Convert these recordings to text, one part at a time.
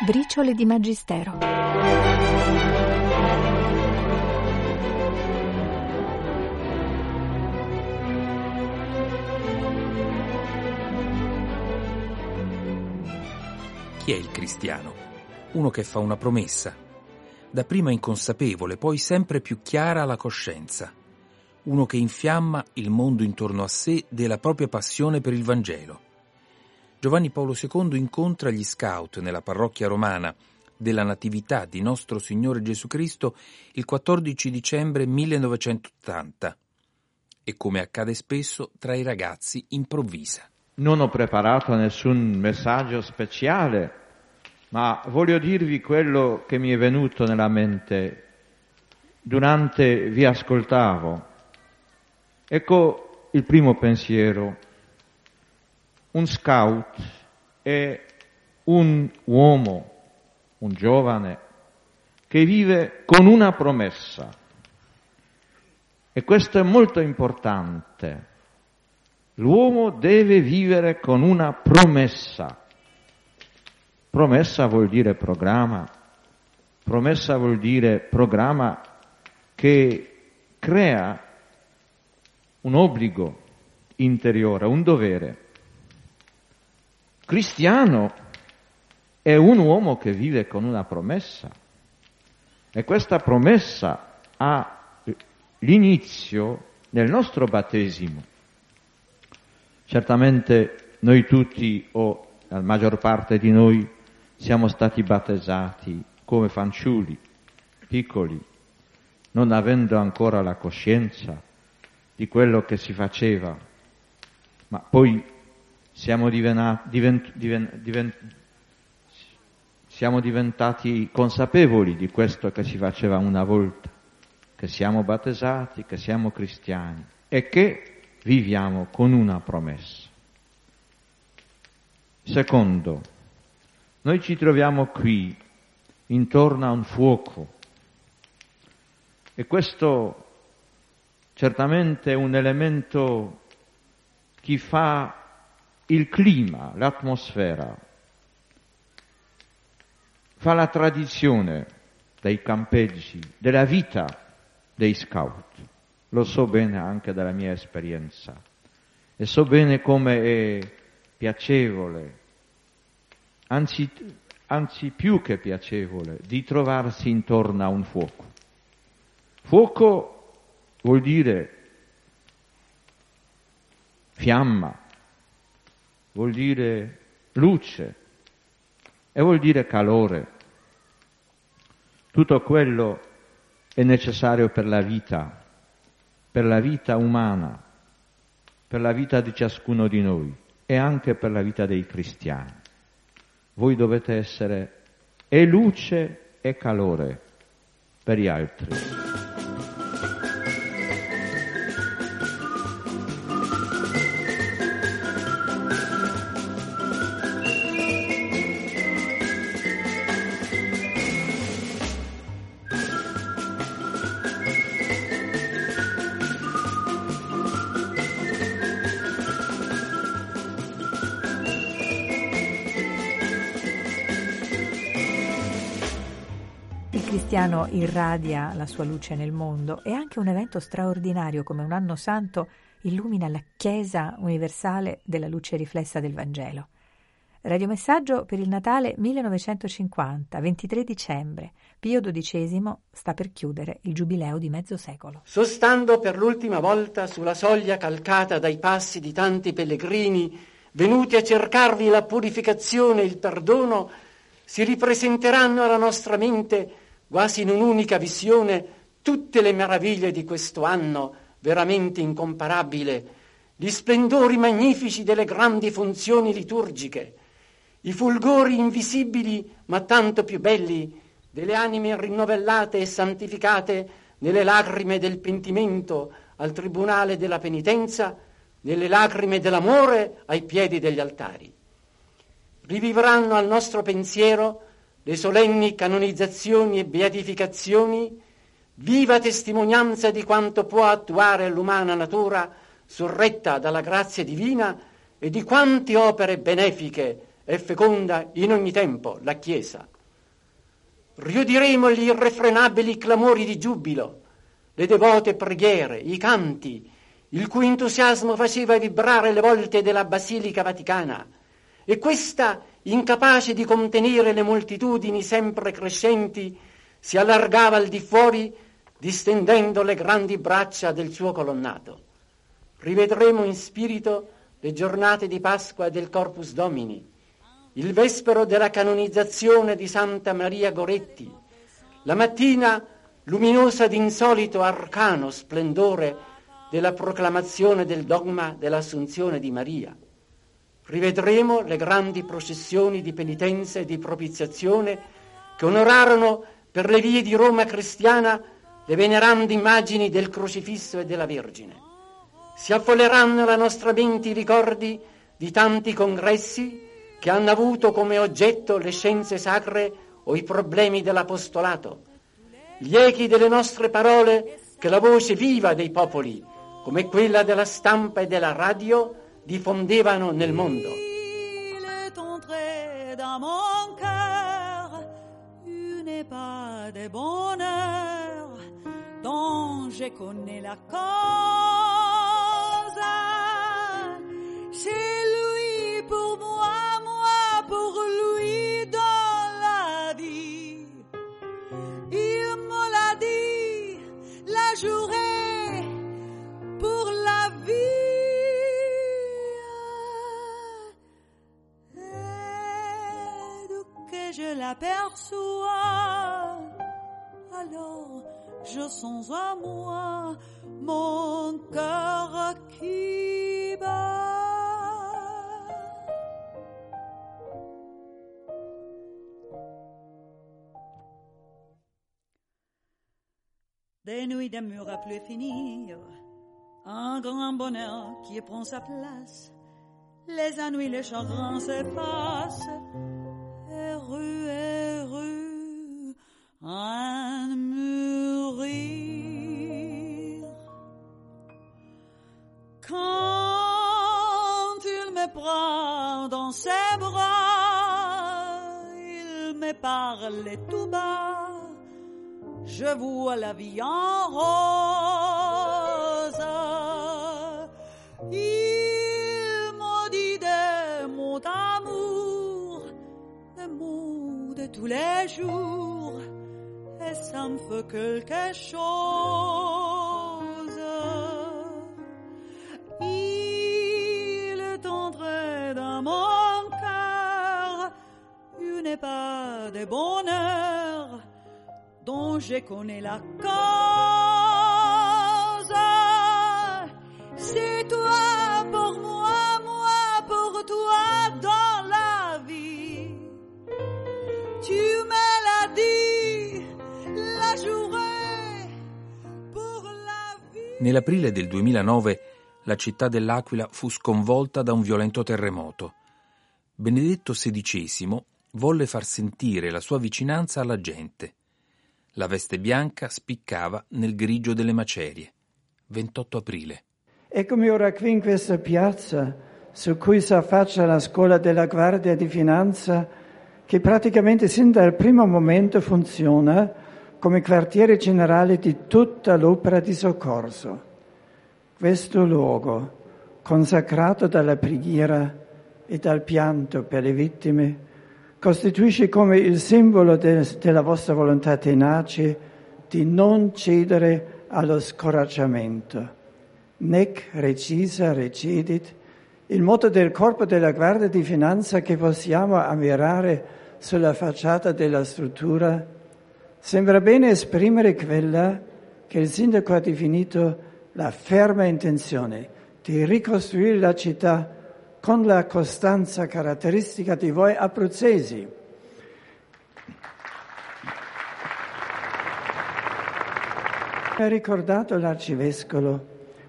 Briciole di Magistero. Chi è il cristiano? Uno che fa una promessa, dapprima inconsapevole, poi sempre più chiara alla coscienza. Uno che infiamma il mondo intorno a sé della propria passione per il Vangelo. Giovanni Paolo II incontra gli scout nella parrocchia romana della Natività di nostro Signore Gesù Cristo il 14 dicembre 1980 e come accade spesso tra i ragazzi improvvisa. Non ho preparato nessun messaggio speciale, ma voglio dirvi quello che mi è venuto nella mente durante vi ascoltavo. Ecco il primo pensiero un scout è un uomo, un giovane, che vive con una promessa. E questo è molto importante. L'uomo deve vivere con una promessa. Promessa vuol dire programma. Promessa vuol dire programma che crea un obbligo interiore, un dovere. Cristiano è un uomo che vive con una promessa e questa promessa ha l'inizio nel nostro battesimo. Certamente noi tutti o la maggior parte di noi siamo stati battezzati come fanciulli, piccoli, non avendo ancora la coscienza di quello che si faceva, ma poi siamo, diventa, divent, divent, divent, siamo diventati consapevoli di questo che si faceva una volta, che siamo battezzati, che siamo cristiani e che viviamo con una promessa. Secondo, noi ci troviamo qui intorno a un fuoco e questo certamente è un elemento che fa il clima, l'atmosfera, fa la tradizione dei campeggi, della vita dei scout. Lo so bene anche dalla mia esperienza e so bene come è piacevole, anzi, anzi più che piacevole, di trovarsi intorno a un fuoco. Fuoco vuol dire fiamma, vuol dire luce e vuol dire calore. Tutto quello è necessario per la vita, per la vita umana, per la vita di ciascuno di noi e anche per la vita dei cristiani. Voi dovete essere e luce e calore per gli altri. Cristiano irradia la sua luce nel mondo e anche un evento straordinario come un anno santo illumina la Chiesa universale della luce riflessa del Vangelo. Radiomessaggio per il Natale 1950, 23 dicembre. Pio XII sta per chiudere il giubileo di mezzo secolo. Sostando per l'ultima volta sulla soglia calcata dai passi di tanti pellegrini venuti a cercarvi la purificazione e il perdono, si ripresenteranno alla nostra mente quasi in un'unica visione, tutte le meraviglie di questo anno veramente incomparabile, gli splendori magnifici delle grandi funzioni liturgiche, i fulgori invisibili ma tanto più belli delle anime rinnovellate e santificate nelle lacrime del pentimento al tribunale della penitenza, nelle lacrime dell'amore ai piedi degli altari. Rivivranno al nostro pensiero le solenni canonizzazioni e beatificazioni, viva testimonianza di quanto può attuare l'umana natura sorretta dalla grazia divina e di quante opere benefiche e feconda in ogni tempo la Chiesa. Riudiremo gli irrefrenabili clamori di giubilo, le devote preghiere, i canti, il cui entusiasmo faceva vibrare le volte della Basilica Vaticana, e questa, incapace di contenere le moltitudini sempre crescenti, si allargava al di fuori, distendendo le grandi braccia del suo colonnato. Rivedremo in spirito le giornate di Pasqua e del Corpus Domini, il vespero della canonizzazione di Santa Maria Goretti, la mattina luminosa d'insolito arcano splendore della proclamazione del dogma dell'Assunzione di Maria. Rivedremo le grandi processioni di penitenza e di propiziazione che onorarono per le vie di Roma cristiana le venerande immagini del crocifisso e della Vergine. Si affolleranno la nostra mente i ricordi di tanti congressi che hanno avuto come oggetto le scienze sacre o i problemi dell'apostolato, gli echi delle nostre parole che la voce viva dei popoli, come quella della stampa e della radio, diffondevano nel mondo. Il est entré dans mon cœur une part de bonheur dont je connais la cause. Chez alors je sens à moi mon cœur qui bat. Des nuits d'amour à plus finir, un grand bonheur qui prend sa place. Les ennuis, les chagrins s'effacent, un mourir. Quand il me prend dans ses bras, il me parle tout bas je vois la vie en rose. Il m'a dit des mots d'amour, des mots de tous les jours, ça me fait quelque chose. Il est entré dans mon cœur une pas de bonheur dont je connais la cause. C'est toi pour moi, moi pour toi dans Nell'aprile del 2009 la città dell'Aquila fu sconvolta da un violento terremoto. Benedetto XVI volle far sentire la sua vicinanza alla gente. La veste bianca spiccava nel grigio delle macerie. 28 aprile. Eccomi ora qui in questa piazza su cui si affaccia la scuola della Guardia di Finanza che praticamente sin dal primo momento funziona come quartiere generale di tutta l'opera di soccorso. Questo luogo, consacrato dalla preghiera e dal pianto per le vittime, costituisce come il simbolo de, della vostra volontà tenace di non cedere allo scoraggiamento. Nec recisa recedit, il motto del corpo della Guardia di Finanza che possiamo ammirare sulla facciata della struttura, sembra bene esprimere quella che il sindaco ha definito la ferma intenzione di ricostruire la città con la costanza caratteristica di voi abruzzesi. Ha ricordato l'arcivescovo,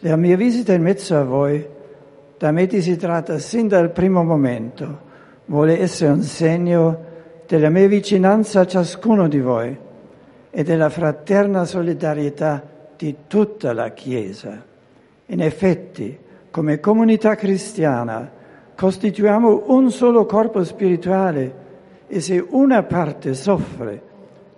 la mia visita in mezzo a voi, da me si tratta sin dal primo momento, vuole essere un segno della mia vicinanza a ciascuno di voi e della fraterna solidarietà di tutta la Chiesa. In effetti, come comunità cristiana, Costituiamo un solo corpo spirituale e se una parte soffre,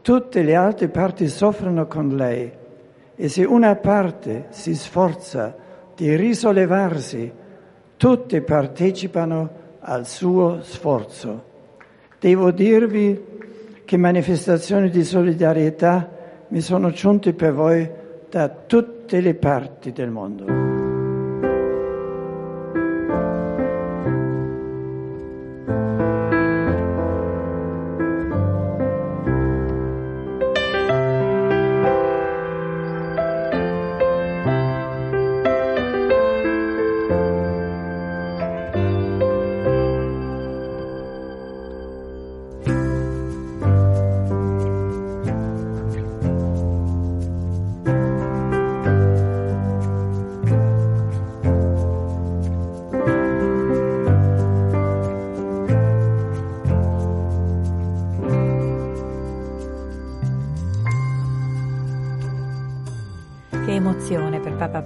tutte le altre parti soffrono con lei e se una parte si sforza di risollevarsi, tutte partecipano al suo sforzo. Devo dirvi che manifestazioni di solidarietà mi sono giunte per voi da tutte le parti del mondo.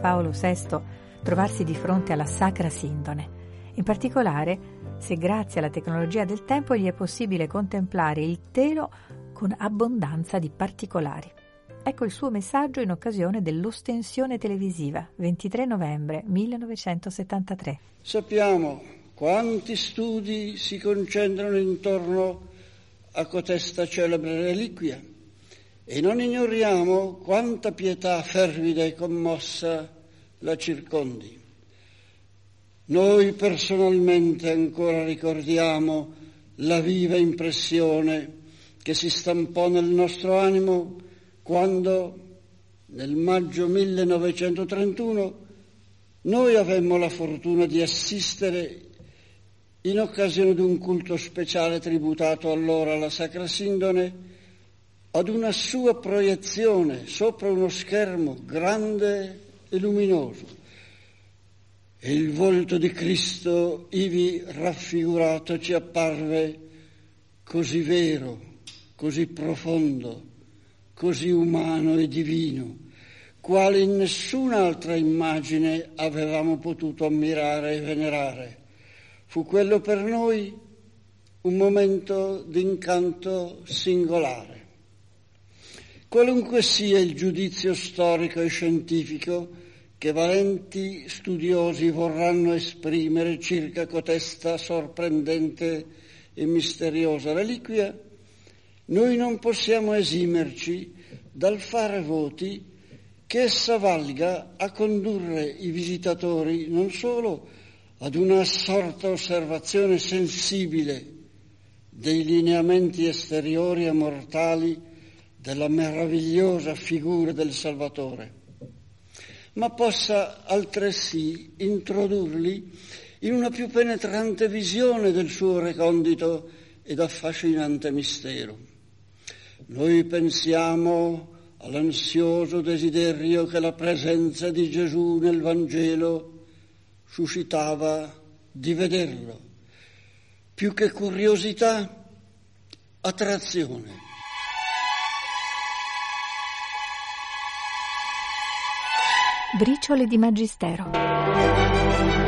Paolo VI trovarsi di fronte alla Sacra Sindone, in particolare se grazie alla tecnologia del tempo gli è possibile contemplare il telo con abbondanza di particolari. Ecco il suo messaggio in occasione dell'ostensione televisiva, 23 novembre 1973. Sappiamo quanti studi si concentrano intorno a cotesta celebre reliquia e non ignoriamo quanta pietà fervida e commossa la circondi. Noi personalmente ancora ricordiamo la viva impressione che si stampò nel nostro animo quando nel maggio 1931 noi avemmo la fortuna di assistere in occasione di un culto speciale tributato allora alla Sacra Sindone ad una sua proiezione sopra uno schermo grande e luminoso. E il volto di Cristo ivi raffigurato ci apparve così vero, così profondo, così umano e divino, quale in nessun'altra immagine avevamo potuto ammirare e venerare. Fu quello per noi un momento di incanto singolare. Qualunque sia il giudizio storico e scientifico che valenti studiosi vorranno esprimere circa cotesta sorprendente e misteriosa reliquia, noi non possiamo esimerci dal fare voti che essa valga a condurre i visitatori non solo ad una assorta osservazione sensibile dei lineamenti esteriori e mortali della meravigliosa figura del Salvatore, ma possa altresì introdurli in una più penetrante visione del suo recondito ed affascinante mistero. Noi pensiamo all'ansioso desiderio che la presenza di Gesù nel Vangelo suscitava di vederlo, più che curiosità, attrazione. Briciole di Magistero.